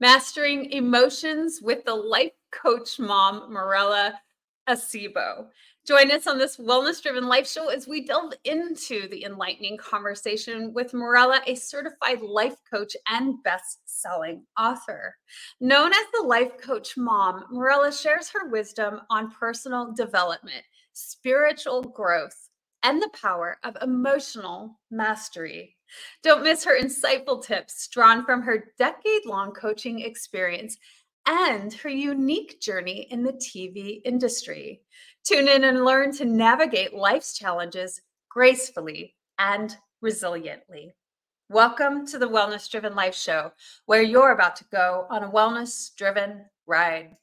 Mastering Emotions with the Life Coach Mom, Mirella Acebo. Join us on this wellness driven life show as we delve into the enlightening conversation with Mirella, a certified life coach and best selling author. Known as the Life Coach Mom, Mirella shares her wisdom on personal development, spiritual growth, and the power of emotional mastery. Don't miss her insightful tips drawn from her decade long coaching experience and her unique journey in the TV industry. Tune in and learn to navigate life's challenges gracefully and resiliently. Welcome to the Wellness Driven Life Show, where you're about to go on a wellness driven ride.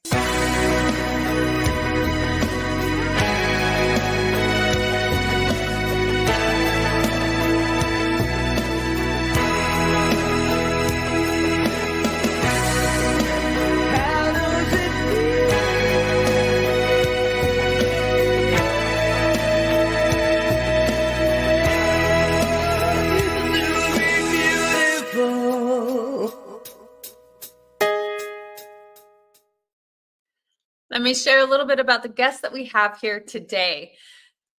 Let me share a little bit about the guest that we have here today.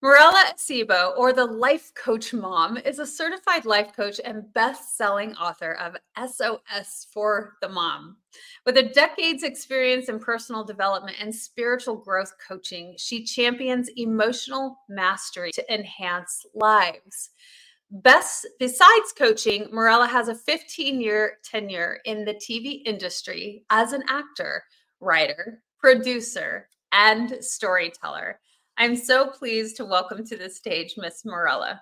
Mirella Acebo, or the Life Coach Mom, is a certified life coach and best selling author of SOS for the Mom. With a decade's experience in personal development and spiritual growth coaching, she champions emotional mastery to enhance lives. Best besides coaching, Mirella has a 15 year tenure in the TV industry as an actor, writer, producer, and storyteller. I'm so pleased to welcome to the stage Miss Mirella.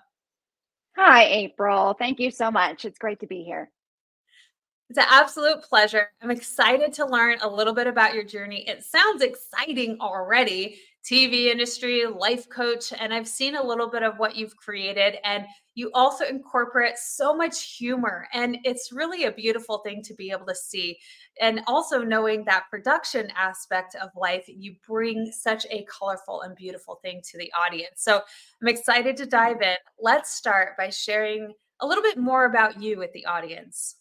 Hi, April. Thank you so much. It's great to be here. It's an absolute pleasure. I'm excited to learn a little bit about your journey. It sounds exciting already. TV industry, life coach, and I've seen a little bit of what you've created. And you also incorporate so much humor. And it's really a beautiful thing to be able to see. And also knowing that production aspect of life, you bring such a colorful and beautiful thing to the audience. So I'm excited to dive in. Let's start by sharing a little bit more about you with the audience.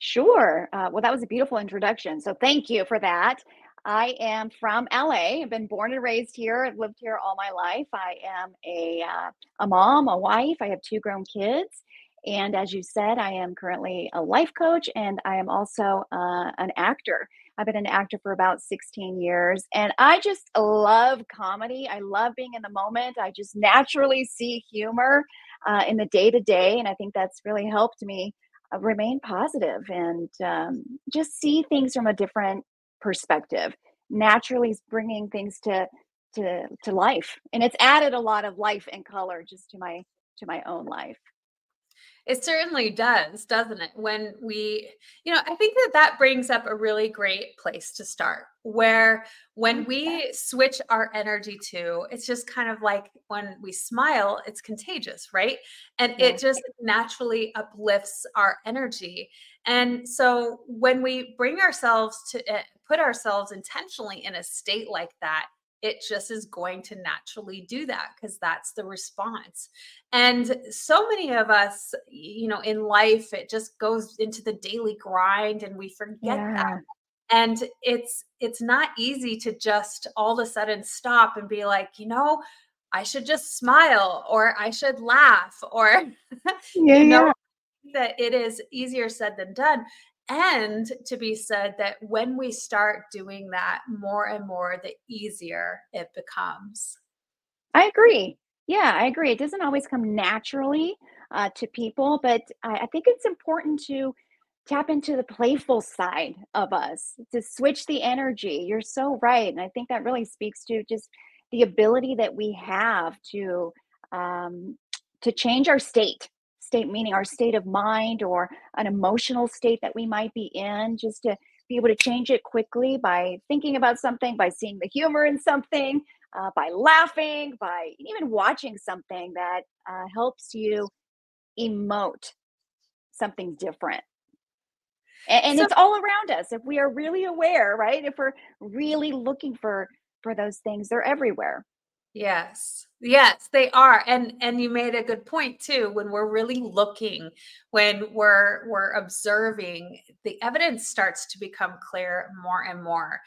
Sure. Uh, well, that was a beautiful introduction. So thank you for that. I am from LA. I've been born and raised here. I've lived here all my life. I am a uh, a mom, a wife. I have two grown kids, and as you said, I am currently a life coach, and I am also uh, an actor. I've been an actor for about 16 years, and I just love comedy. I love being in the moment. I just naturally see humor uh, in the day to day, and I think that's really helped me uh, remain positive and um, just see things from a different perspective naturally is bringing things to to to life and it's added a lot of life and color just to my to my own life it certainly does, doesn't it? When we, you know, I think that that brings up a really great place to start where when we switch our energy to, it's just kind of like when we smile, it's contagious, right? And yeah. it just naturally uplifts our energy. And so when we bring ourselves to eh, put ourselves intentionally in a state like that, it just is going to naturally do that because that's the response. And so many of us, you know, in life, it just goes into the daily grind and we forget yeah. that. And it's it's not easy to just all of a sudden stop and be like, you know, I should just smile or I should laugh or yeah, you know, yeah. that it is easier said than done and to be said that when we start doing that more and more the easier it becomes. I agree. Yeah i agree. It doesn't always come naturally uh, to people but I, I think it's important to tap into the playful side of us to switch the energy. You're so right and i think that really speaks to just the ability that we have to um, to change our state state, meaning our state of mind or an emotional state that we might be in, just to be able to change it quickly by thinking about something, by seeing the humor in something, uh, by laughing, by even watching something that uh, helps you emote something different. And, and so, it's all around us. If we are really aware, right? If we're really looking for for those things, they're everywhere. Yes. Yes, they are. And and you made a good point too when we're really looking, when we're we're observing, the evidence starts to become clear more and more.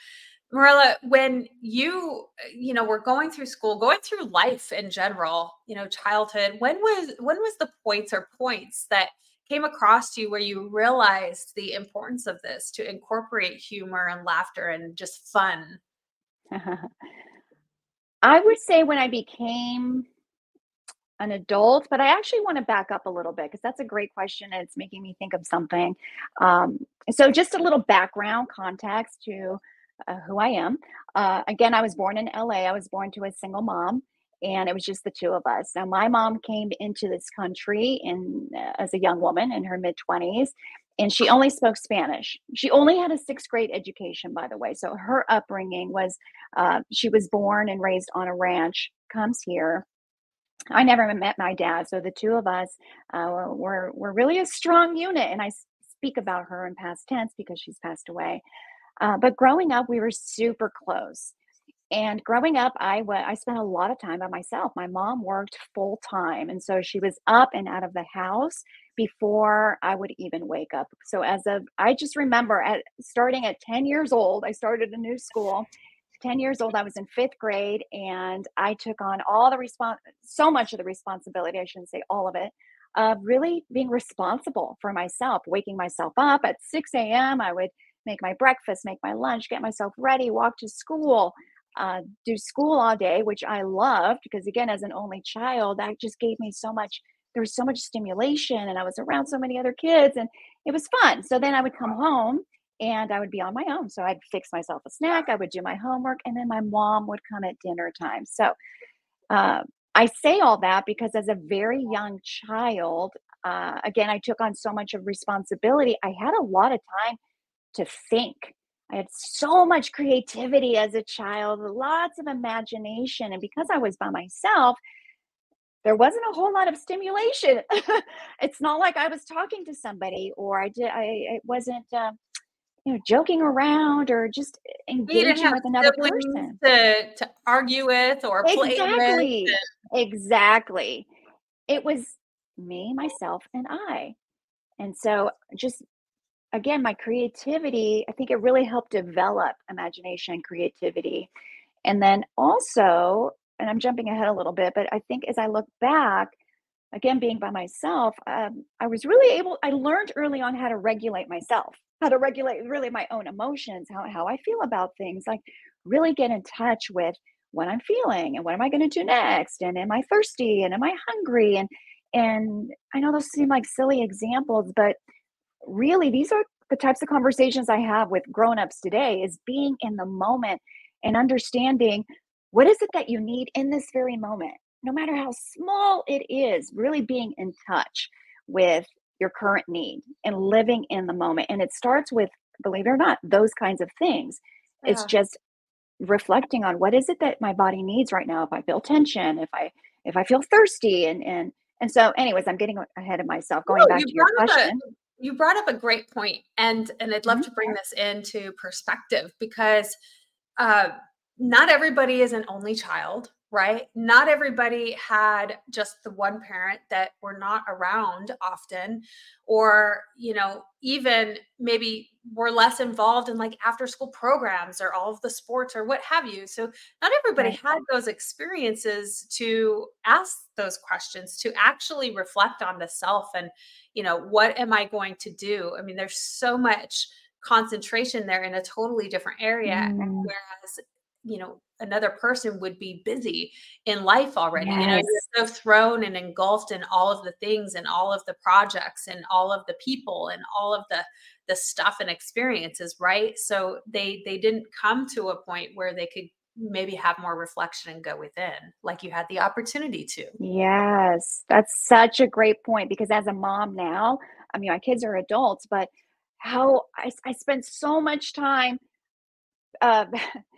Mirella, when you you know were going through school, going through life in general, you know, childhood, when was when was the points or points that came across to you where you realized the importance of this to incorporate humor and laughter and just fun? I would say when I became an adult, but I actually want to back up a little bit because that's a great question and it's making me think of something. Um, so, just a little background context to uh, who I am. Uh, again, I was born in LA. I was born to a single mom, and it was just the two of us. Now, my mom came into this country in uh, as a young woman in her mid twenties, and she only spoke Spanish. She only had a sixth grade education, by the way. So her upbringing was uh, she was born and raised on a ranch, comes here. I never met my dad, so the two of us uh, were were really a strong unit. And I speak about her in past tense because she's passed away. Uh, but growing up, we were super close. And growing up, I I spent a lot of time by myself. My mom worked full time, and so she was up and out of the house before I would even wake up. So as of I just remember at starting at 10 years old, I started a new school. 10 years old, I was in fifth grade, and I took on all the response, so much of the responsibility. I shouldn't say all of it, of really being responsible for myself, waking myself up at 6 a.m. I would make my breakfast, make my lunch, get myself ready, walk to school, uh, do school all day, which I loved because, again, as an only child, that just gave me so much. There was so much stimulation, and I was around so many other kids, and it was fun. So then I would come home and I would be on my own. So I'd fix myself a snack, I would do my homework, and then my mom would come at dinner time. So uh, I say all that because as a very young child, uh, again, I took on so much of responsibility. I had a lot of time to think. I had so much creativity as a child, lots of imagination. And because I was by myself, there wasn't a whole lot of stimulation. it's not like I was talking to somebody or I did, I it wasn't, uh, you know, joking around or just engaging with another person to, to argue with or play exactly. with. Exactly. It was me, myself, and I. And so just again, my creativity, I think it really helped develop imagination and creativity. And then also, and I'm jumping ahead a little bit, but I think as I look back, again, being by myself, um, I was really able, I learned early on how to regulate myself, how to regulate really my own emotions, how, how I feel about things, like really get in touch with what I'm feeling and what am I going to do next? And am I thirsty? And am I hungry? And, and I know those seem like silly examples, but really these are the types of conversations I have with grown-ups today is being in the moment and understanding what is it that you need in this very moment no matter how small it is really being in touch with your current need and living in the moment. And it starts with believe it or not those kinds of things. Yeah. it's just reflecting on what is it that my body needs right now if i feel tension if i if i feel thirsty and and and so anyways i'm getting ahead of myself going no, back to your question you brought up a great point and and i'd love mm-hmm. to bring this into perspective because uh, not everybody is an only child right not everybody had just the one parent that were not around often or you know even maybe were less involved in like after school programs or all of the sports or what have you so not everybody right. had those experiences to ask those questions to actually reflect on the self and you know what am i going to do i mean there's so much concentration there in a totally different area mm. whereas you know another person would be busy in life already yes. you know you're so thrown and engulfed in all of the things and all of the projects and all of the people and all of the the stuff and experiences right so they they didn't come to a point where they could maybe have more reflection and go within like you had the opportunity to yes that's such a great point because as a mom now i mean my kids are adults but how i, I spend so much time uh,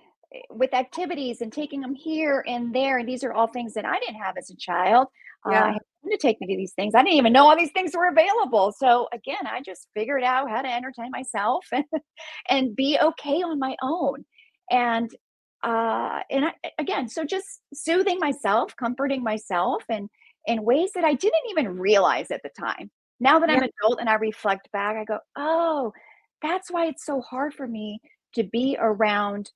with activities and taking them here and there and these are all things that i didn't have as a child. Yeah. uh, i had to take me to these things. I didn't even know all these things were available. So again i just figured out how to entertain myself and, and be okay on my own. And uh, and I, again, so just soothing myself, comforting myself, and in ways that I didn't even realize at the time. Now that I'm an adult and I reflect back, I go, oh, that's why it's so hard for me to be around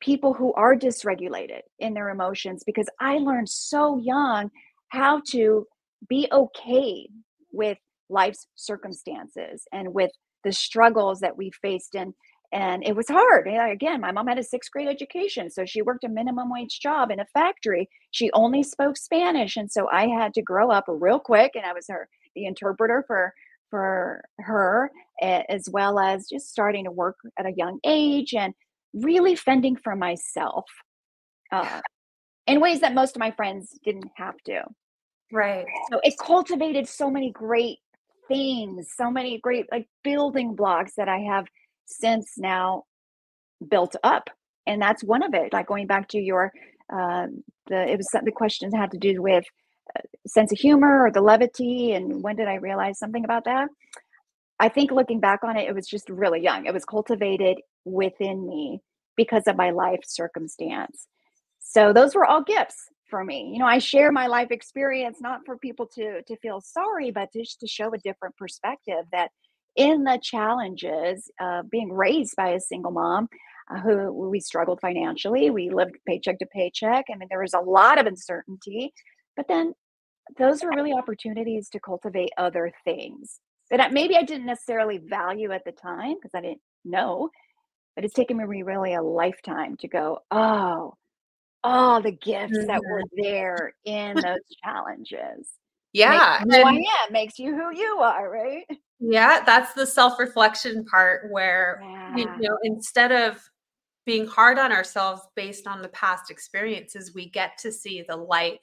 people who are dysregulated in their emotions because I learned so young how to be okay with life's circumstances and with the struggles that we faced in and it was hard. Again my mom had a sixth grade education so she worked a minimum wage job in a factory. She only spoke spanish and so i had to grow up real quick and i was her the interpreter for for her eh, as well as just starting to work at a young age and really fending for myself uh, in ways that most of my friends didn't have to. Right. So it cultivated so many great things so many great like building blocks that i have since now built up and that's one of it like going back to your um, the it was the questions had to do with uh, sense of humor or the levity and when did i realize something about that i think looking back on it it was just really young it was cultivated within me because of my life circumstance so those were all gifts for me you know i share my life experience not for people to to feel sorry but just to show a different perspective that in the challenges of being raised by a single mom uh, who we struggled financially. We lived paycheck to paycheck. I mean, there was a lot of uncertainty, but then those were really opportunities to cultivate other things that maybe I didn't necessarily value at the time because I didn't know. But it's taken me really a lifetime to go, oh, all the gifts mm-hmm. that were mm-hmm. there in those challenges. Yeah. Makes who I am, makes you who you are, right? Yeah, that's the self-reflection part where yeah. you know, instead of being hard on ourselves based on the past experiences, we get to see the light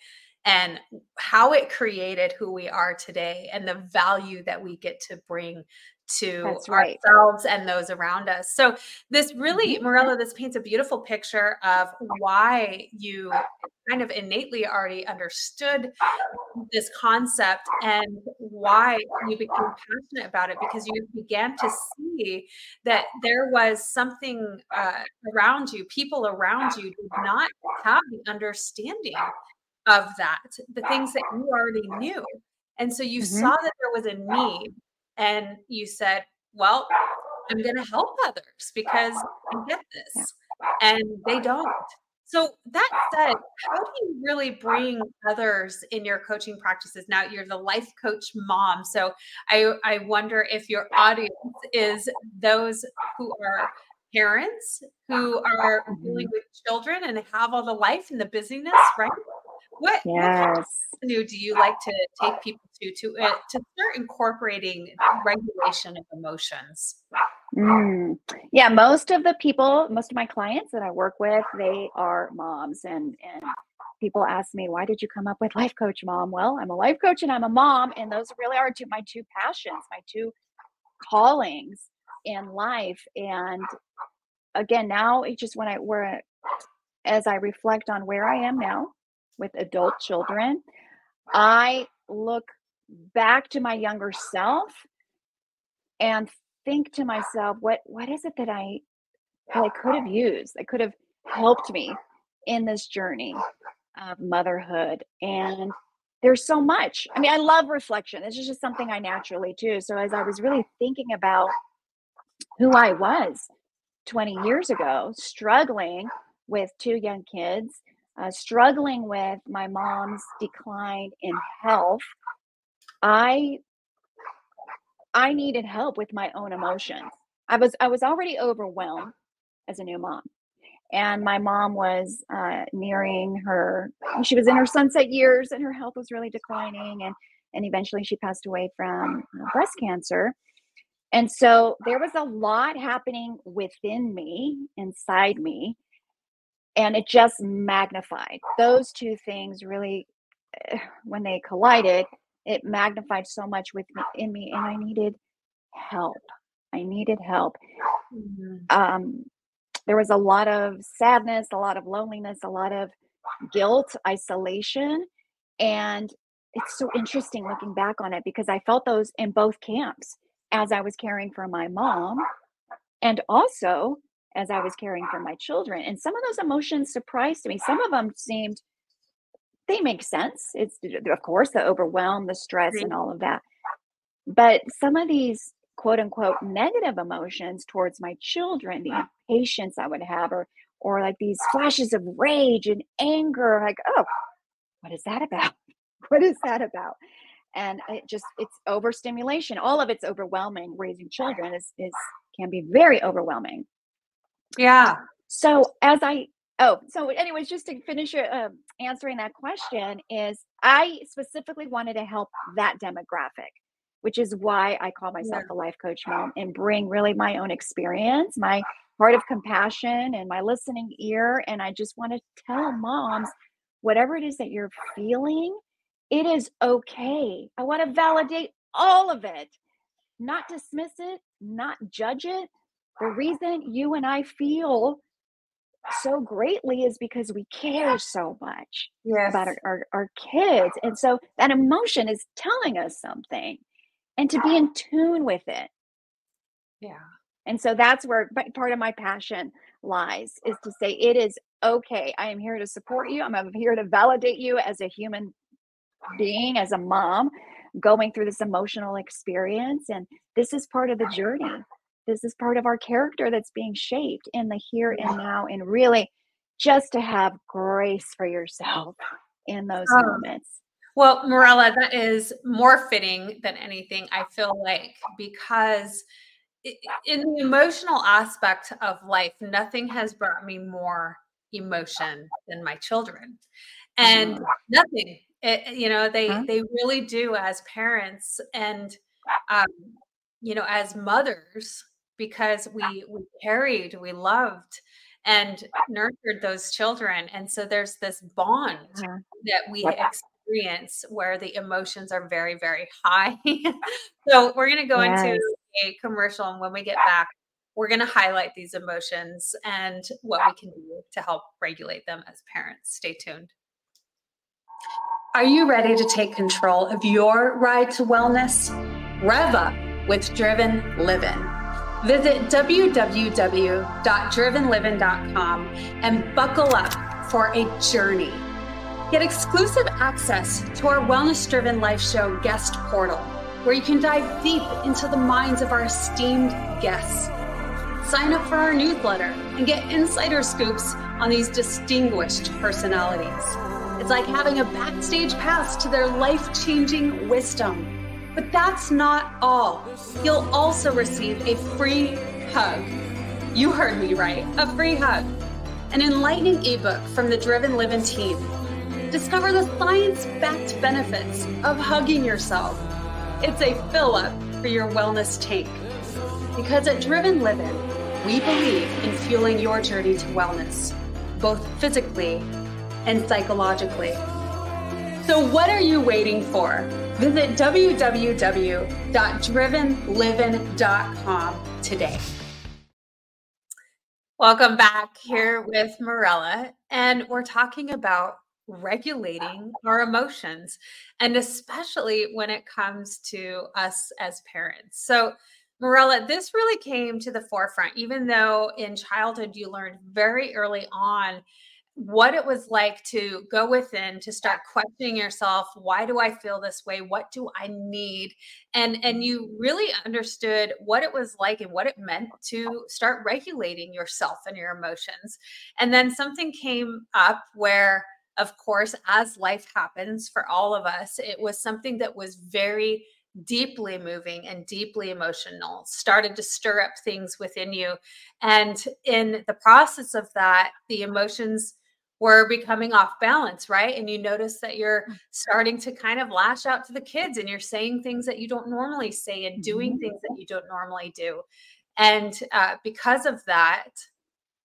and how it created who we are today and the value that we get to bring to right. ourselves and those around us. So this really, mm-hmm. Mirella, this paints a beautiful picture of why you kind of innately already understood this concept and why you became passionate about it because you began to see that there was something uh, around you, people around you did not have the understanding of that, the things that you already knew. And so you mm-hmm. saw that there was a need and you said, Well, I'm going to help others because I get this. And they don't. So that said, how do you really bring others in your coaching practices? Now you're the life coach mom. So I, I wonder if your audience is those who are parents who are dealing mm-hmm. with children and have all the life and the busyness, right? What, yes. what do you like to take people to to uh, to start incorporating regulation of emotions? Mm. Yeah, most of the people, most of my clients that I work with, they are moms, and and people ask me, "Why did you come up with life coach, mom?" Well, I'm a life coach and I'm a mom, and those really are two my two passions, my two callings in life. And again, now it's just when I were as I reflect on where I am now with adult children, I look back to my younger self and think to myself, what what is it that I that I could have used that could have helped me in this journey of motherhood? And there's so much. I mean, I love reflection. It's just something I naturally do. So as I was really thinking about who I was 20 years ago, struggling with two young kids uh, struggling with my mom's decline in health, I I needed help with my own emotions. I was I was already overwhelmed as a new mom, and my mom was uh, nearing her. She was in her sunset years, and her health was really declining, and and eventually she passed away from uh, breast cancer. And so there was a lot happening within me, inside me, and it just magnified. Those two things really eh, when they collided it magnified so much within me and i needed help. I needed help. Mm-hmm. um, there was a lot of sadness a lot of loneliness a lot of guilt isolation and it's so interesting looking back on it because i felt those in both camps as i was caring for my mom and also as I was caring for my children. And some of those emotions surprised me. Some of them seemed they make sense. It's of course the overwhelm, the stress, and all of that. But some of these quote unquote negative emotions towards my children, the impatience I would have, or or like these flashes of rage and anger, like, oh, what is that about? What is that about? And it just it's overstimulation. All of it's overwhelming. Raising children is is can be very overwhelming. Yeah. So as I oh so anyways, just to finish uh, answering that question is I specifically wanted to help that demographic which is why I call myself yeah. a life coach mom and bring really my own experience, my heart of compassion and my listening ear. And I just want to tell moms whatever it is that you're feeling, it is okay. I want to validate all of it, not dismiss it, not judge it. The reason you and I feel so greatly is because we care so much yes. about our, our, our kids. And so that emotion is telling us something and to be in tune with it. Yeah. And so that's where part of my passion lies is to say it is okay. I am here to support you. I'm here to validate you as a human being, as a mom going through this emotional experience. And this is part of the journey. This is part of our character that's being shaped in the here and now, and really just to have grace for yourself in those oh. moments. Well, Mirella, that is more fitting than anything, I feel like, because in the emotional aspect of life, nothing has brought me more emotion than my children. And mm. nothing, it, you know, they they really do as parents and um, you know, as mothers, because we we carried, we loved and nurtured those children. And so there's this bond uh-huh. that we experience where the emotions are very, very high. so we're going to go yes. into a commercial. And when we get back, we're going to highlight these emotions and what we can do to help regulate them as parents. Stay tuned. Are you ready to take control of your ride to wellness? Rev up with Driven Livin. Visit www.drivenlivin.com and buckle up for a journey Get exclusive access to our Wellness Driven Life Show guest portal, where you can dive deep into the minds of our esteemed guests. Sign up for our newsletter and get insider scoops on these distinguished personalities. It's like having a backstage pass to their life changing wisdom. But that's not all. You'll also receive a free hug. You heard me right, a free hug. An enlightening ebook from the Driven Livin team Discover the science backed benefits of hugging yourself. It's a fill up for your wellness tank. Because at Driven Livin, we believe in fueling your journey to wellness, both physically and psychologically. So, what are you waiting for? Visit www.drivenlivin.com today. Welcome back here with Mirella, and we're talking about regulating our emotions and especially when it comes to us as parents. So, Mirella, this really came to the forefront, even though in childhood you learned very early on what it was like to go within to start questioning yourself why do i feel this way? What do i need? And and mm-hmm. you really understood what it was like and what it meant to start regulating yourself and your emotions. And then something came up where of course, as life happens for all of us, it was something that was very deeply moving and deeply emotional, started to stir up things within you. And in the process of that, the mm-hmm. emotions were becoming off balance, right? And you notice that you're mm. starting to kind of lash out to the kids and you're saying things that you don't normally say and doing mm-hmm. things that you don't normally do. And uh, because of that,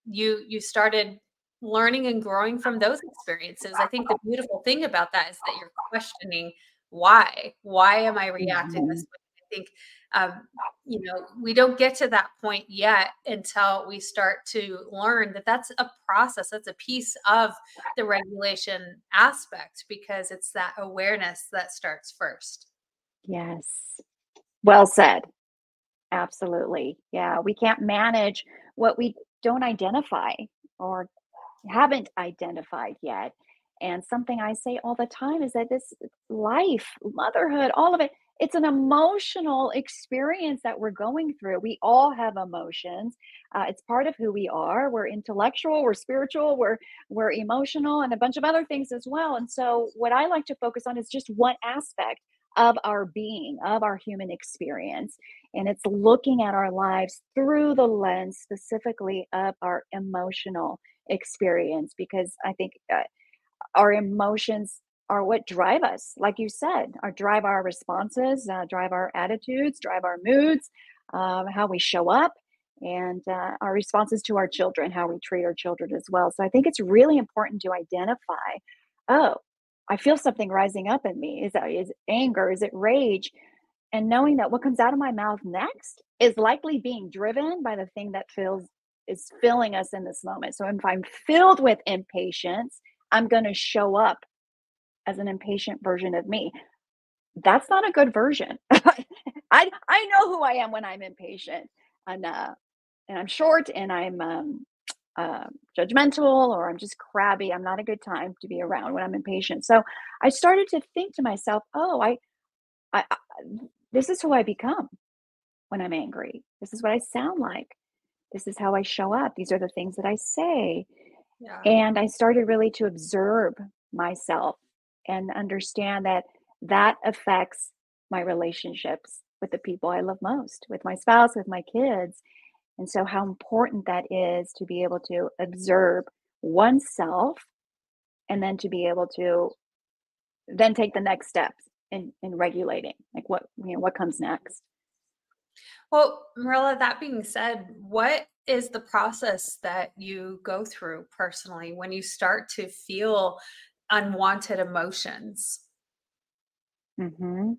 you you started learning and growing from those experiences. I think the beautiful thing about that is that you're questioning why. Why am I reacting this mm-hmm. way? I think um, you know we don't get to that point yet until we start to learn that that's a process that's a piece of the regulation aspect because it's that awareness that starts first. Yes. Well said. Absolutely. Yeah we can't manage what we don't identify or haven't identified yet. And something I say all the time is that this life, motherhood, all of it, it's an emotional experience that we're going through. We all have emotions. Uh, it's part of who we are. We're intellectual, we're spiritual, we're we're emotional, and a bunch of other things as well. And so, what I like to focus on is just one aspect of our being, of our human experience. And it's looking at our lives through the lens specifically of our emotional experience, because I think uh, our emotions are what drive us, like you said, or drive our responses, uh, drive our attitudes, drive our moods, um, how we show up, and uh, our responses to our children, how we treat our children as well. So I think it's really important to identify oh, I feel something rising up in me. Is that is anger? Is it rage? And knowing that what comes out of my mouth next is likely being driven by the thing that feels is filling us in this moment. So if I'm filled with impatience, I'm going to show up as an impatient version of me. That's not a good version. I I know who I am when I'm impatient and uh, and I'm short and I'm um, uh, judgmental or I'm just crabby. I'm not a good time to be around when I'm impatient. So I started to think to myself, oh, I, I, I this is who I become when I'm angry. This is what I sound like. This is how I show up. These are the things that I say. Yeah. And I started really to observe myself and understand that that affects my relationships with the people I love most, with my spouse, with my kids. And so, how important that is to be able to observe oneself and then to be able to then take the next steps in, in regulating, like what, you know, what comes next. Well, Mirella, that being said, what is the process that you go through personally when you start to feel unwanted emotions? Mm-hmm.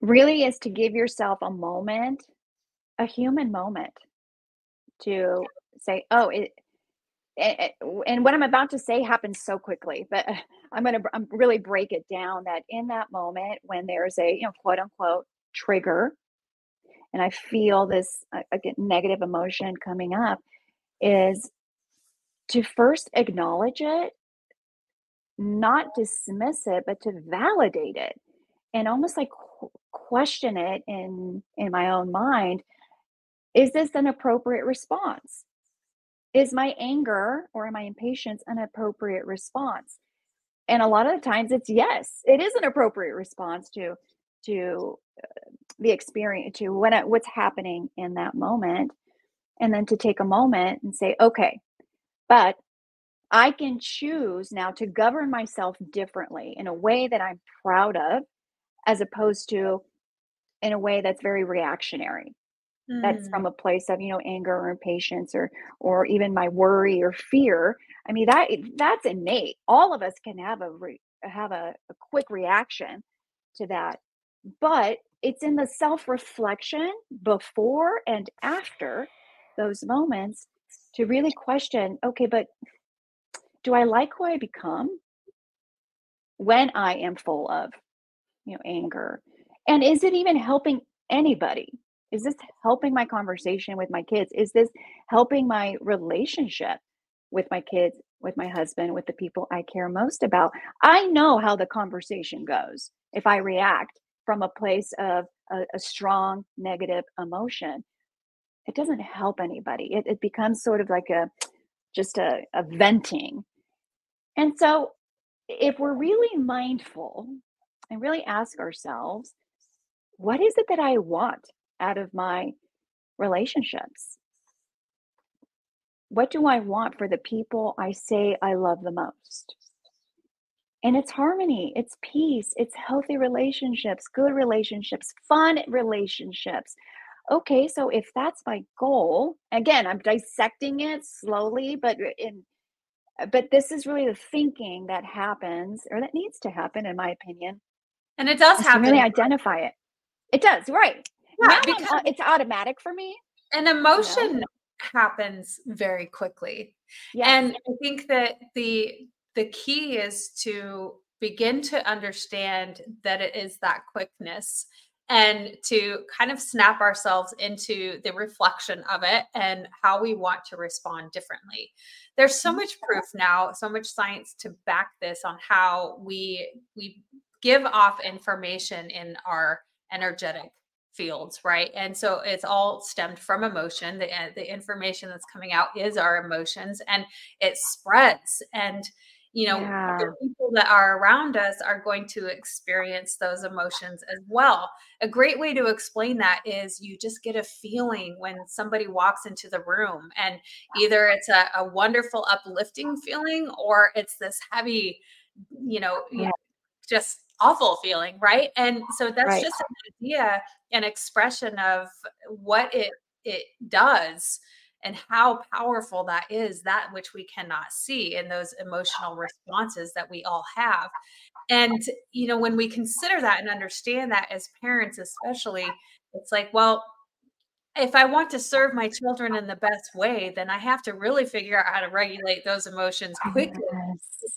Really is to give yourself a moment, a human moment to say, oh, it, and what I'm about to say happens so quickly, but I'm going to really break it down that in that moment when there's a, you know, quote unquote trigger, and I feel this uh, negative emotion coming up, is to first acknowledge it, not dismiss it, but to validate it and almost like question it in in my own mind is this an appropriate response? Is my anger or my impatience an appropriate response? And a lot of the times it's yes it is an appropriate response to to uh, the experience to what what's happening in that moment. And then to take a moment and say okay but I can choose now to govern myself differently in a way that I'm proud of, as opposed to in a way that's very reactionary. Mm. That's from a place of, you know, anger or impatience or or even my worry or fear. I mean, that that's innate. All of us can have a re, have a, a quick reaction to that. But it's in the self-reflection before and after those moments to really question okay but do i like who i become when i am full of you know anger? And is it even helping anybody? Is this helping my conversation with my kids? Is this helping my relationship with my kids with my husband with the people i care most about? I know how the conversation goes if i react from a place of a, a strong negative emotion it doesn't help anybody. It, it becomes sort of like a just a, a venting. And so if we're really mindful and really ask ourselves, what is it that I want out of my relationships? What do I want for the people I say I love the most? And it's harmony, it's peace, it's healthy relationships, good relationships, fun relationships, okay, so if that's my goal, again, I'm dissecting it slowly, but in uh, but this is really the thinking that happens or that needs to happen in my opinion. And it does happen. really identify it. It does, right. Yeah, now because it's automatic for me. An emotion know? happens very quickly. Yes. And I think that the the key is to begin to understand that it is that quickness and to kind of snap ourselves into the reflection of it and how we want to respond differently. There's so much proof now, so much science to back this on how we we give off information in our energetic fields, right? And so it's all stemmed from emotion. The, uh, the information that's coming out is our emotions and it spreads. And, you know, yeah. the people that are around us are going to experience those emotions as well. A great way to explain that is you just get a feeling when somebody walks into the room, and either it's a, a wonderful, uplifting feeling or it's this heavy, you know, just awful feeling, right? And so that's right. just an idea, an expression of what it it does and how powerful that is, that which we cannot see in those emotional responses that we all have. And you know, when we consider that and understand that as parents, especially, it's like, well, if I want to serve my children in the best way, then I have to really figure out how to regulate those emotions quickly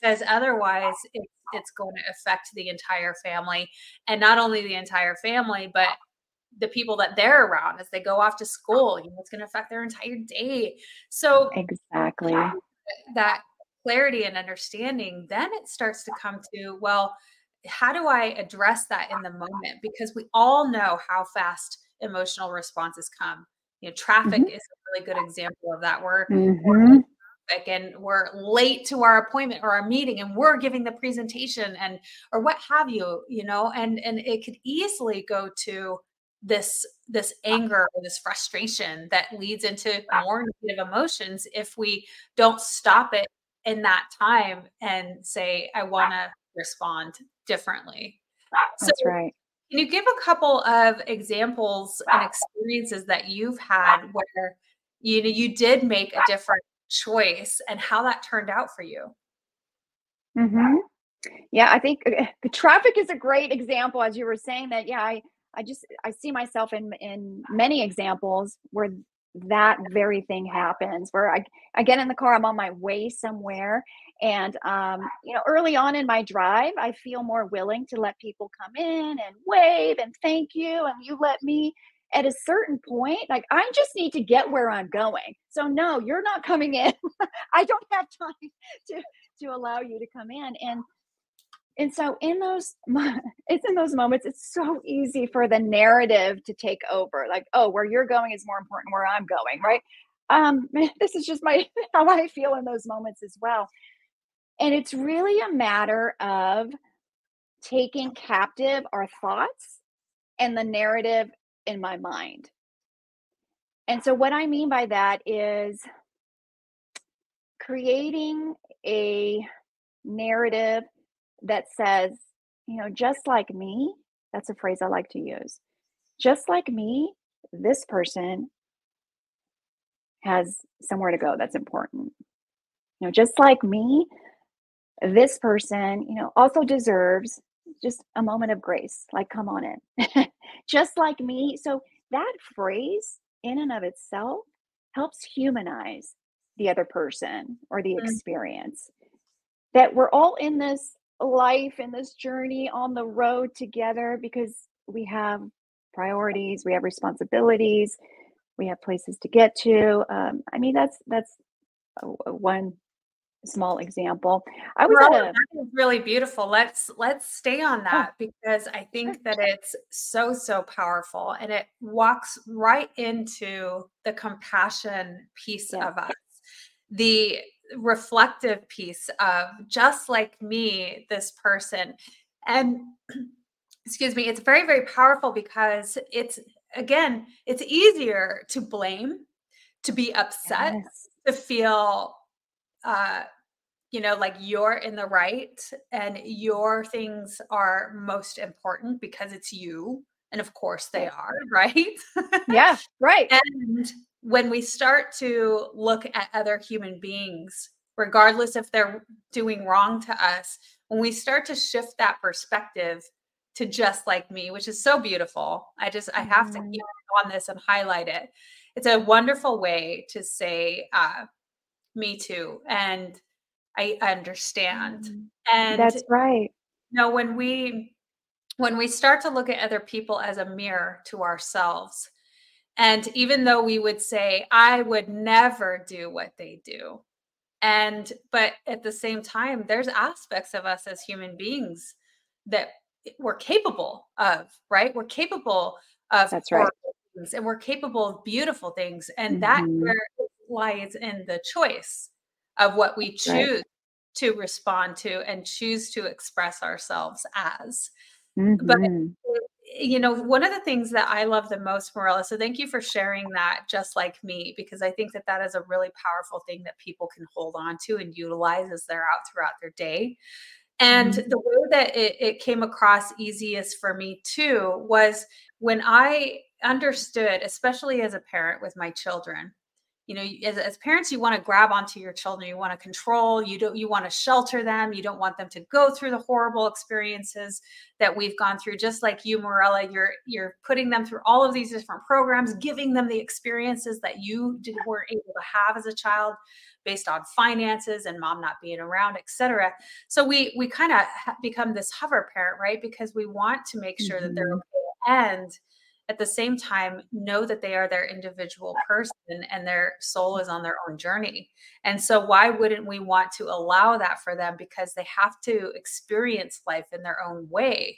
because otherwise it's it's going to affect the entire family and not only the entire family but the people that they're around as they go off to school you know it's going to affect their entire day. So exactly. that clarity and understanding then it starts to come to well how do i address that in the moment? Because we all know how fast emotional responses come. You know traffic mm-hmm. is a really good example of that. We're, mm-hmm. we're and we're late to our appointment or our meeting and we're giving the presentation and or what have you you know and and it could easily go to this this anger or this frustration that leads into more negative emotions if we don't stop it in that time and say i want to respond differently that's so, right can you give a couple of examples and experiences that you've had where you know you did make a different choice and how that turned out for you. Mm-hmm. Yeah, I think uh, the traffic is a great example. As you were saying that, yeah, I, I just I see myself in in many examples where that very thing happens. Where I I get in the car, I'm on my way somewhere, and um, you know, early on in my drive, I feel more willing to let people come in and wave and thank you, and you let me at a certain point, like I just need to get where I'm going. So no, you're not coming in. I don't have time to to allow you to come in. And and so in those it's in those moments it's so easy for the narrative to take over like oh where you're going is more important where i'm going right um this is just my how i feel in those moments as well and it's really a matter of taking captive our thoughts and the narrative in my mind. And so, what I mean by that is creating a narrative that says, you know, just like me, that's a phrase I like to use. Just like me, this person has somewhere to go that's important. You know, just like me, this person, you know, also deserves just a moment of grace. Like, come on in. just like me. So that phrase in and of itself helps humanize the other person or the mm. experience. That we're all in this life in this journey on the road together because we have priorities, we have responsibilities, we have places to get to. Um, I mean, that's that's one small example. I was well, a, really beautiful. Let's let's stay on that oh, because I think that it's so so powerful and it walks right into the compassion piece yeah. of us. The reflective piece of just like me this person and excuse me it's very very powerful because it's again it's easier to blame to be upset yes. to feel uh, you know, like you're in the right and your things are most important because it's you. And of course they are, right? Yeah, right. and when we start to look at other human beings, regardless if they're doing wrong to us, when we start to shift that perspective to just like me, which is so beautiful. I just, I have to mm-hmm. keep on this and highlight it. It's a wonderful way to say, uh, me too. And I understand. Mm, and that's right. You know, when we when we start to look at other people as a mirror to ourselves, and even though we would say, I would never do what they do, and but at the same time, there's aspects of us as human beings that we're capable of, right? We're capable of that's right. Things, and we're capable of beautiful things. And mm-hmm. that lies in the choice of what we choose right. to respond to and choose to express ourselves as. Mm-hmm. But you know, one of the things that I love the most, Mirella, so thank you for sharing that just like me, because I think that that is a really powerful thing that people can hold on to and utilize as they're out throughout their day. And mm-hmm. the way that it, it came across easiest for me too was when I understood, especially as a parent with my children, you know as, as parents you want to grab onto your children you want to control you don't you want to shelter them you don't want them to go through the horrible experiences that we've gone through just like you Mirella you're you're putting them through all of these different programs giving them the experiences that you did, weren't able to have as a child based on finances and mom not being around etc so we we kind of become this hover parent right because we want to make sure mm-hmm. that they're mm-hmm. okay and at the same time know that they are their individual person and their soul is on their own journey. And so why wouldn't we want to allow that for them? Because they have to experience life in their own way.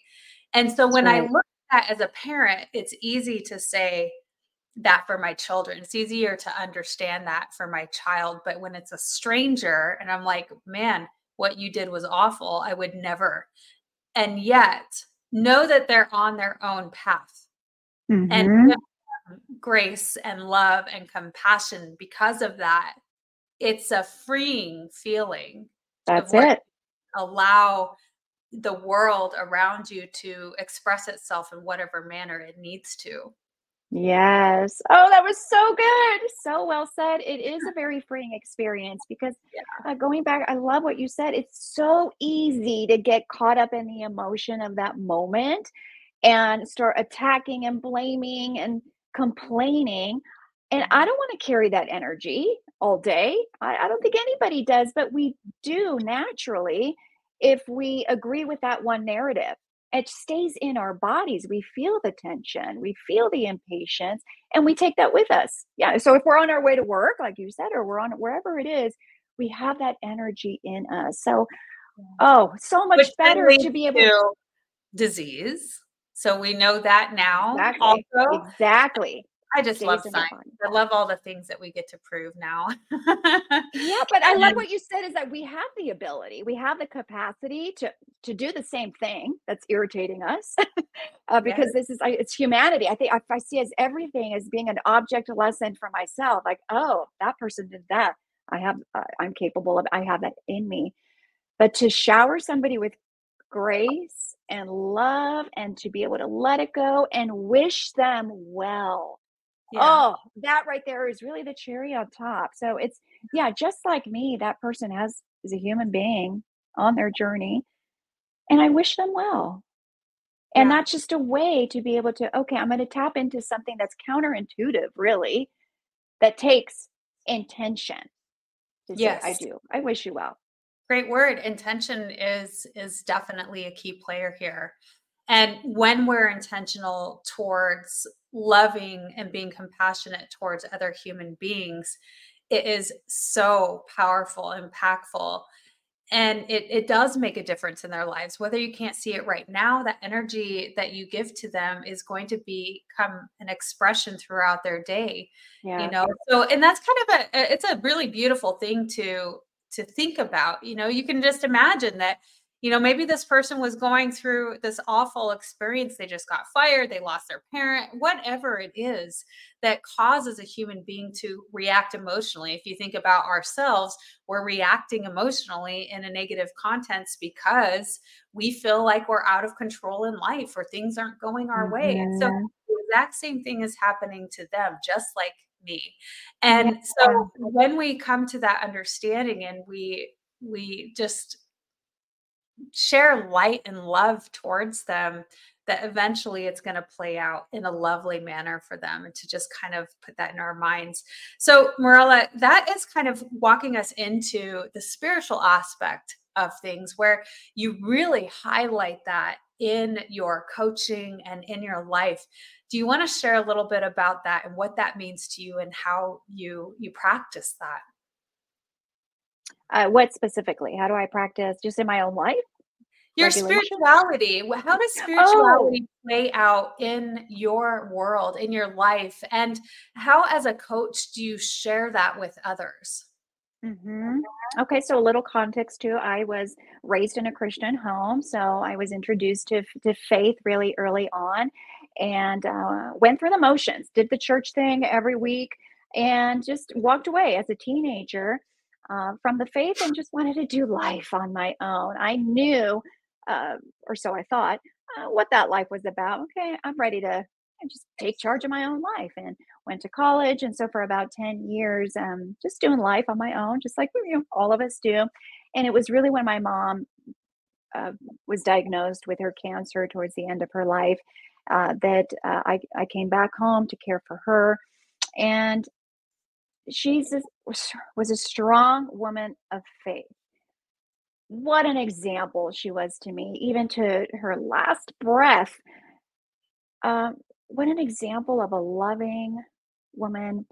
And so when right. i look at that as a parent it's easy to say that for my children. It's easier to understand that for my child but when it's a stranger and i'm like man what you did was awful i would never. And yet know that they're on their own path mm-hmm. and grace and love and compassion because of that it's a freeing feeling that's it allow the world around you to express itself in whatever manner it needs to Yes. Oh, that was so good. So well said. It is a very freeing experience because yeah. uh, going back, I love what you said. It's so easy to get caught up in the emotion of that moment and start attacking and blaming and complaining. And I don't want to carry that energy all day. I, I, don't think anybody does, but we do naturally if we agree with that one narrative. It stays in our bodies. We feel the tension, we feel the impatience, and we take that with us. Yeah. So if we're on our way to work, like you said, or we're on wherever it is, we have that energy in us. So, oh, so much Which better to be able to disease so we know that now. Exactly. Also, exactly. I just love science. I love all the things that we get to prove now. yeah, but I love what you said is that we have the ability, we have the capacity to to do the same thing that's irritating us, uh, because yes. this is it's humanity. I think I, I see as everything as being an object lesson for myself. Like, oh, that person did that. I have, uh, I'm capable of. I have that in me. But to shower somebody with grace and love and to be able to let it go and wish them well. Yeah. Oh, that right there is really the cherry on top. So it's mm-hmm. yeah, just like me, that person has is a human being on their journey and I wish them well. And yeah. that's just a way to be able to okay, I'm going to tap into something that's counterintuitive really that takes intention. Yes, I do. I wish you well. Great word. Intention is is definitely a key player here. And when we're intentional towards loving and being compassionate towards other human beings, it is so powerful, impactful. And it, it does make a difference in their lives. Whether you can't see it right now, that energy that you give to them is going to become an expression throughout their day. Yeah. You know, so and that's kind of a it's a really beautiful thing to to think about you know you can just imagine that you know maybe this person was going through this awful experience they just got fired they lost their parent whatever it is that causes a human being to react emotionally if you think about ourselves we're reacting emotionally in a negative context because we feel like we're out of control in life or things aren't going our mm-hmm. way and so mm-hmm. the exact same thing is happening to them just like me and so when we come to that understanding and we we just share light and love towards them that eventually it's going to play out in a lovely manner for them and to just kind of put that in our minds. So, Mirella, that is kind of walking us into the spiritual aspect of things where you really highlight that in your coaching and in your life. Do you want to share a little bit about that and what that means to you and how you you practice that? Uh, what specifically? How do I practice just in my own life? Your spirituality. How does Oh. spirituality play out in your world, in your life? And how, as a coach, do you share that with others? Hmm Okay, so a little context too. I was raised in a Christian home, so I was introduced to to faith really early on, and uh, went through the motions. Did the church thing every week, and just walked away as a teenager uh, from the faith, and just wanted to do life on my own. I knew, uh, or so I thought, uh, what that life was about. Okay, I'm ready to just take charge of my own life, and went to college and so for about 10 years um, just doing life on my own just like you know all of us do. And it was really when my mom uh, was diagnosed with her cancer towards the end of her life uh, that uh, I, I came back home to care for her. And she's a, was a strong woman of faith. What an example she was to me even to her last breath um, what an example of a loving woman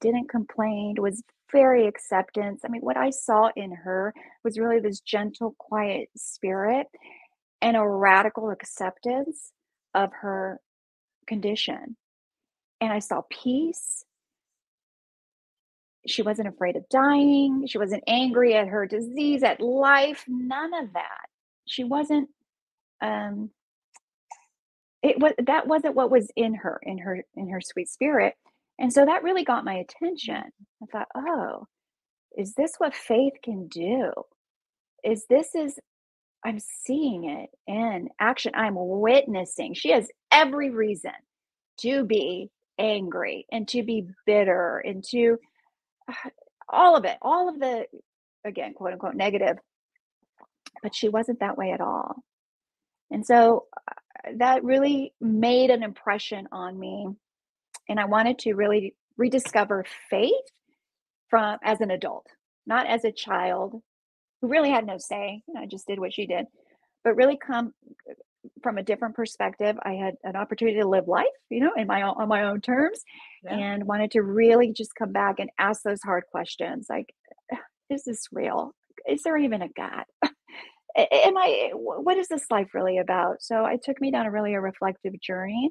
didn't complain was very acceptance i mean what i saw in her was really this gentle quiet spirit and a radical acceptance of her condition. And i saw peace. She wasn't afraid of dying. She wasn't angry at her disease at life none of that. She wasn't um it was that wasn't what was in her in her in her sweet spirit. And so that really got my attention. I thought oh is this what faith can do? Is this is i'm seeing it in action. I'm witnessing. She has every reason to be angry and to be bitter and to all of it all of the again quote unquote negative. But she wasn't that way at all. And so uh, that really made an impression on me and i wanted to really rediscover faith from as an adult not as a child who really had no say you know i just did what she did but really come from a different perspective i had an opportunity to live life you know in my own on my own terms Yeah. and wanted to really just come back and ask those hard questions like is this real is there even a god am i what is this life really about? So it took me down a really a reflective journey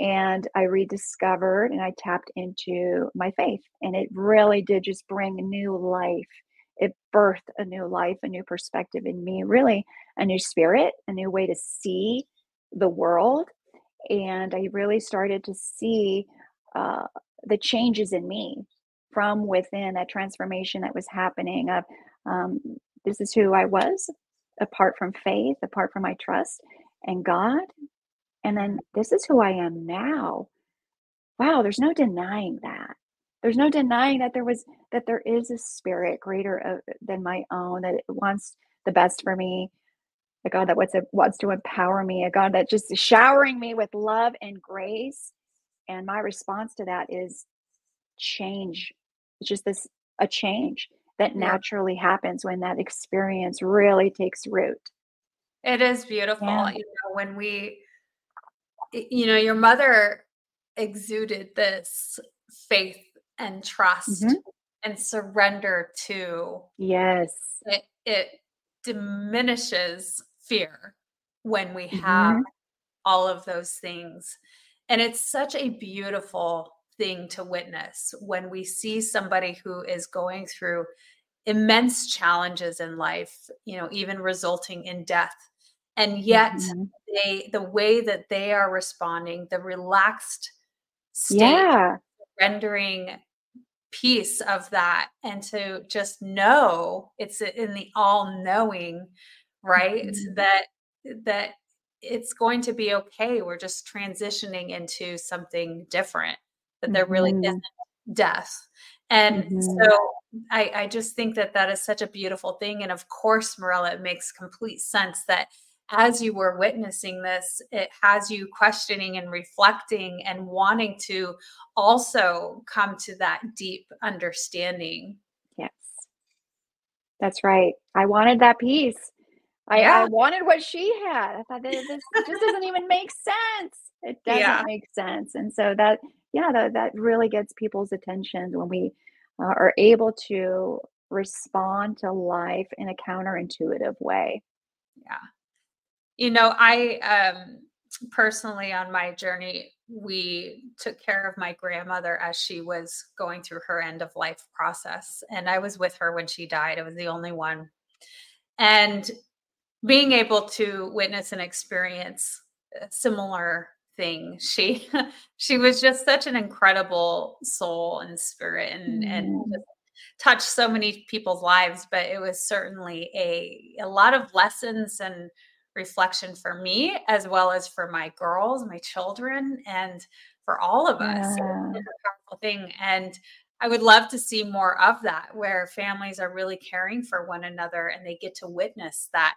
and i rediscovered and i tapped into my faith and it really did just bring new life. It birthed a new life a new perspective in me really a new spirit a new way to see the world and i really started to see uh, the changes in me from within that transformation that was happening of um, this is who i was apart from faith apart from my trust and god. And then this is who i am now. Wow there's no denying that. There's no denying that there was that there is a spirit greater uh, than my own that wants the best for me. A god that wants to, wants to empower me a god that just showering me with love and grace. And my response to that is change. It's just this a change that Yeah. naturally happens when that experience really takes root It is beautiful. Yeah. You know, when we, you know, your mother exuded this faith and trust Mhm. and surrender to yes it. It diminishes fear when we have Mhm. all of those things. And it's such a beautiful thing to witness when we see somebody who is going through immense challenges in life, you know, even resulting in death. And yet Mhm. they the way that they are responding, the relaxed state, yeah rendering piece of that and to just know it's in the all knowing right Mhm. that that it's going to be okay we're just transitioning into something different that there really Mhm. isn't death and Mhm. so I, I just think that that is such a beautiful thing and of course Mirella, it makes complete sense that as you were witnessing this it has you questioning and reflecting and wanting to also come to that deep understanding Yes. That's right. I wanted that peace. I, yeah. I wanted what she had. I thought this just doesn't even make sense. It doesn't yeah. make sense. And so that, yeah, that, that really gets people's attention when we uh, are able to respond to life in a counterintuitive way. Yeah. You know, I um personally on my journey, we took care of my grandmother as she was going through her end of life process. And I was with her when she died. I was the only one. And being able to witness and experience similar thing she she was just such an incredible soul and spirit and mm. and touched so many people's lives but it was certainly a a lot of lessons and reflection for me as well as for my girls my children and for all of us yeah. it's a powerful thing and I would love to see more of that where families are really caring for one another and they get to witness that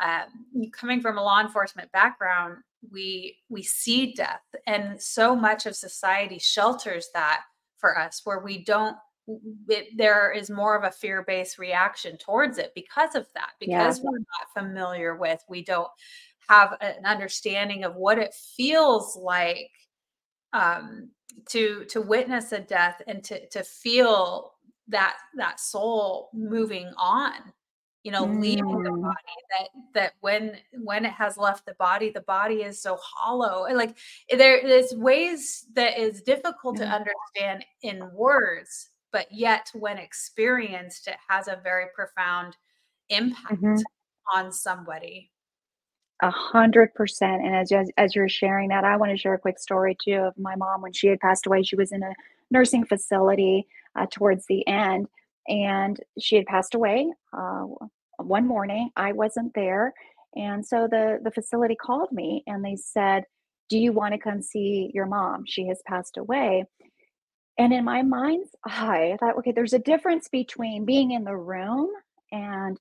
um, coming from a law enforcement background, we we see death, and so much of society shelters that for us, where we don't. It, there is more of a fear-based reaction towards it because of that. Because yeah. we're not familiar with, we don't have an understanding of what it feels like um, to to witness a death and to to feel that that soul moving on you know mm. leaving the mm. body that that when when it has left the body the body is so hollow and like there is ways that is difficult to understand in words but yet when experienced it has a very profound impact mm-hmm. on somebody a hundred percent and as, as as you're sharing that i want to share a quick story too of my mom when she had passed away she was in a nursing facility uh, towards the end and she had passed away uh, one morning. I wasn't there, and so the the facility called me and they said, "Do you want to come see your mom? She has passed away." And in my mind's eye, I thought, okay, there's a difference between being in the room and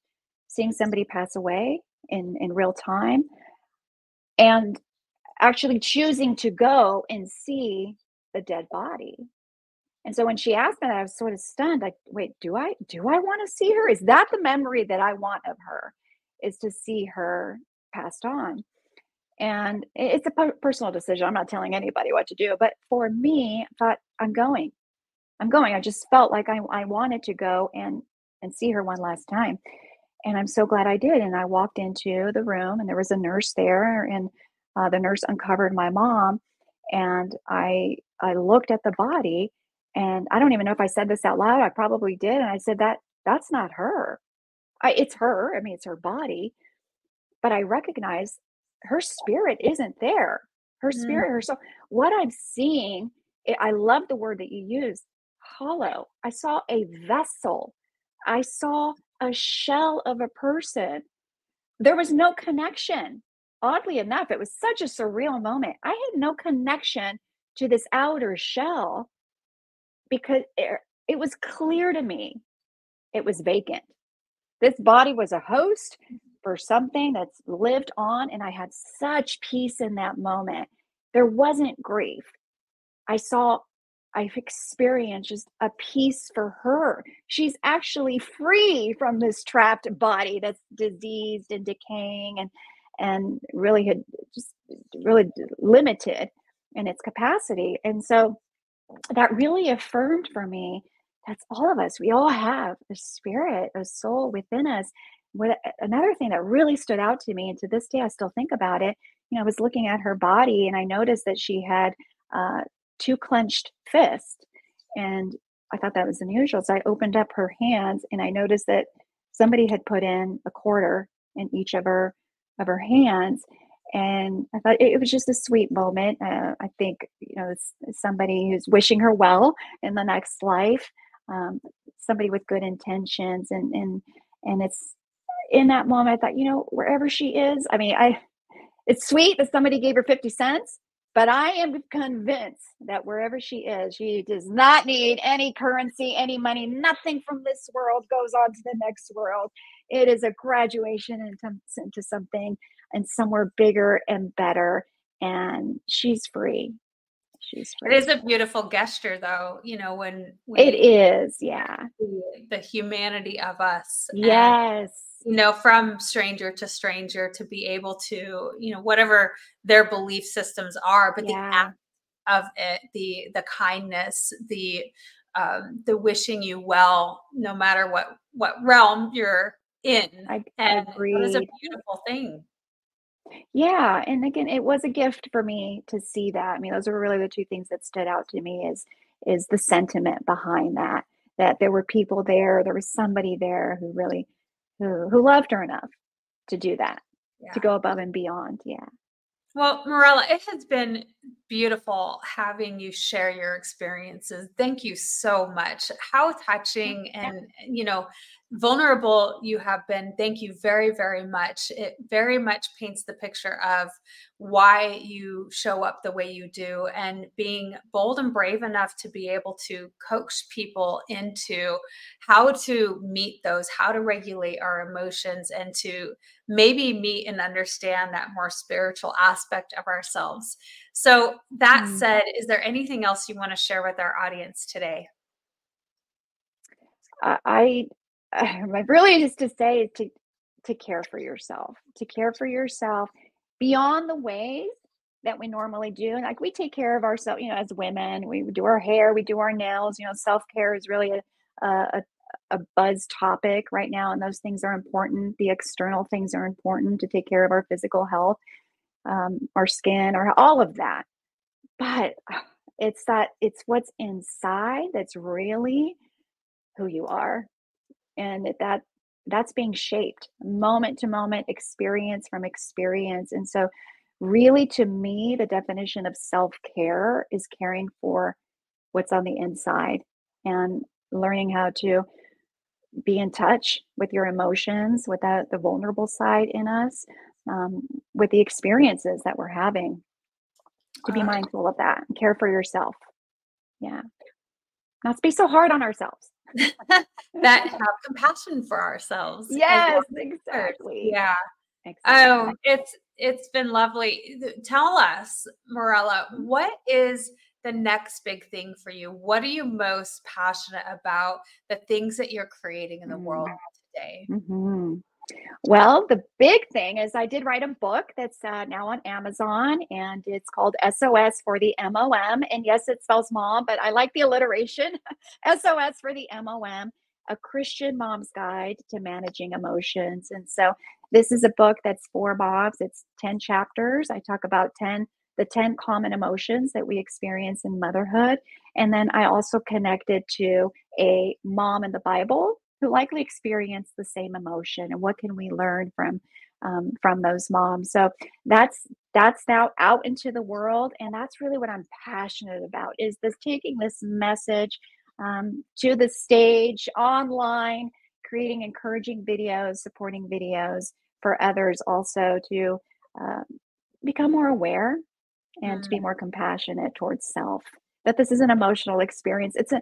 seeing somebody pass away in in real time, and actually choosing to go and see the dead body and so when she asked me that, I was sort of stunned. Like, wait, do I do I want to see her? Is that the memory that I want of her? Is to see her passed on. And it's a personal decision. I'm not telling anybody what to do. But for me, I thought I'm going. I'm going. I just felt like I, I wanted to go and and see her one last time. And I'm so glad I did. And I walked into the room and there was a nurse there and uh, the nurse uncovered my mom and I I looked at the body and I don't even know if I said this out loud. I probably did. And I said that that's not her. I, it's her. I mean, it's her body. But I recognize her spirit isn't there. Her mm. spirit, mm. her soul. What I'm seeing, it, I love the word that you use hollow. I saw a vessel. I saw a shell of a person. There was no connection. Oddly enough, it was such a surreal moment. I had no connection to this outer shell because it, it was clear to me it was vacant. This body was a host for something that's lived on, and I had such peace in that moment. There wasn't grief. I saw, I've experienced just a peace for her. She's actually free from this trapped body that's diseased and decaying and and really had just really limited in its capacity. And so that really affirmed for me that's all of us. We all have a spirit, a soul within us. What another thing that really stood out to me, and to this day I still think about it. You know, I was looking at her body, and I noticed that she had uh, two clenched fists, and I thought that was unusual. So I opened up her hands, and I noticed that somebody had put in a quarter in each of her of her hands, and I thought it was just a sweet moment. Uh, I think you know somebody who's wishing her well in the next life, um, somebody with good intentions, and and and it's in that moment I thought you know wherever she is. I mean, I it's sweet that somebody gave her fifty cents, but I am convinced that wherever she is, she does not need any currency, any money. Nothing from this world goes on to the next world. It is a graduation into, into something and somewhere bigger and better. And she's free. She's free. It is a beautiful gesture, though. You know, when it is, yeah, the, humanity of us. Yes. you know from stranger to stranger to be able to you know whatever their belief systems are but yeah. the act of it the the kindness the um, the wishing you well no matter what what realm you're in I, and agree. it was a beautiful thing yeah and again it was a gift for me to see that i mean those are really the two things that stood out to me is is the sentiment behind that that there were people there there was somebody there who really who who loved her enough to do that yeah. to go above and beyond yeah well, Mirella, it has been beautiful having you share your experiences. Thank you so much. How touching and, you know, vulnerable you have been. Thank you very, very much. It very much paints the picture of why you show up the way you do and being bold and brave enough to be able to coach people into how to meet those, how to regulate our emotions, and to maybe meet and understand that more spiritual aspect of ourselves. So, that mm-hmm. said, is there anything else you want to share with our audience today? I my really just to say is to to care for yourself, to care for yourself beyond the ways that we normally do. Like we take care of ourselves, you know, as women, we do our hair, we do our nails. You know, self care is really a, a a buzz topic right now, and those things are important. The external things are important to take care of our physical health, um, our skin, or all of that. But it's that it's what's inside that's really who you are and that that's being shaped moment to moment experience from experience. And so really to me the definition of self-care is caring for what's on the inside and learning how to be in touch with your emotions with that the vulnerable side in us um, with the experiences that we're having. To be mindful of that and care for yourself. Yeah. Not to be so hard on ourselves that have compassion for ourselves. Yes, exactly. Yeah. Exactly. Oh, it's it's been lovely. Tell us, Mirella, what is the next big thing for you? What are you most passionate about? The things that you're creating in the mm-hmm. world today. Mm-hmm. Well, the big thing is I did write a book that's uh, now on Amazon and it's called SOS for the MOM. And yes, it spells mom, but I like the alliteration SOS for the MOM, a Christian mom's guide to managing emotions. And so this is a book that's for moms, it's 10 chapters. I talk about 10 the 10 common emotions that we experience in motherhood. And then I also connected to a mom in the Bible who likely experience the same emotion and what can we learn from um, from those moms so that's that's now out into the world and that's really what i'm passionate about is this taking this message um, to the stage online creating encouraging videos supporting videos for others also to uh, become more aware and mm. to be mm. more compassionate towards self that this is an emotional experience. It's a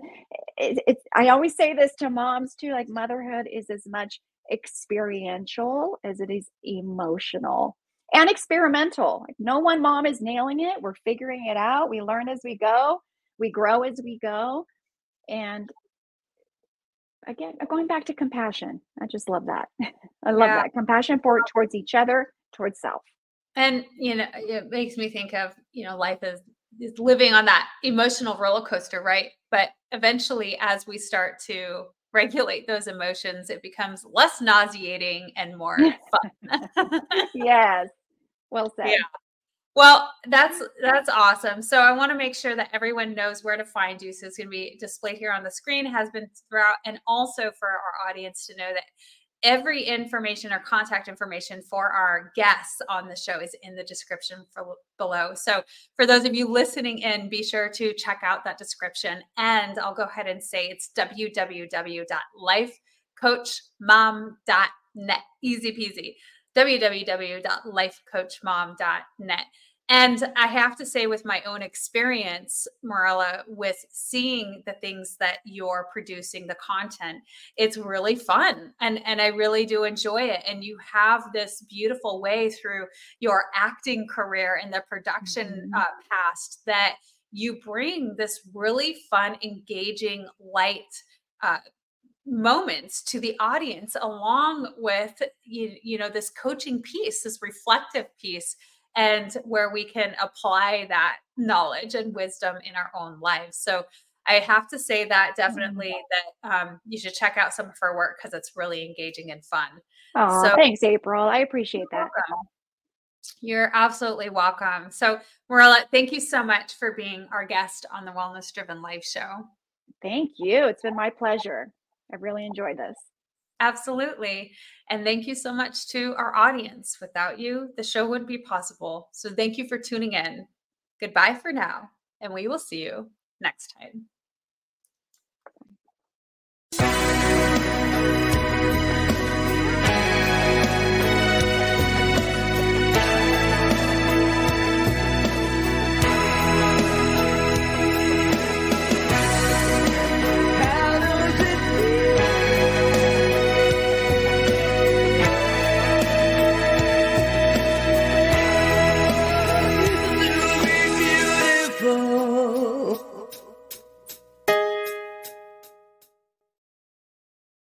it, it's i always say this to moms too like motherhood is as much experiential as it is emotional and experimental. Like no one mom is nailing it. We're figuring it out. We learn as we go. We grow as we go. And again going back to compassion i just love that. I love yeah. that. Compassion for towards each other towards self. And you know it makes me think of you know life is is living on that emotional roller coaster, right? But eventually, as we start to regulate those emotions, it becomes less nauseating and more fun. yes. Well said. Yeah. Well, that's that's awesome. So I want to make sure that everyone knows where to find you. So it's going to be displayed here on the screen, has been throughout, and also for our audience to know that every information or contact information for our guests on the show is in the description for, below. So for those of you listening in, be sure to check out that description. And I'll go ahead and say it's www.lifecoachmom.net. Easy peasy. www.lifecoachmom.net. And I have to say, with my own experience, Mirella, with seeing the things that you're producing, the content, it's really fun. And, and I really do enjoy it. And you have this beautiful way through your acting career and the production mm-hmm. uh, past that you bring this really fun, engaging, light, uh, moments to the audience along with you, you know this coaching piece this reflective piece and where we can apply that knowledge and wisdom in our own lives so i have to say that definitely that um, you should check out some of her work because it's really engaging and fun oh so, thanks april i appreciate that welcome. You're absolutely welcome. So, Mirella, thank you so much for being our guest on the Wellness Driven Life Show. Thank you. It's been my pleasure. I really enjoyed this. Absolutely. And thank you so much to our audience. Without you, the show wouldn't be possible. So, thank you for tuning in. Goodbye for now, and we will see you next time.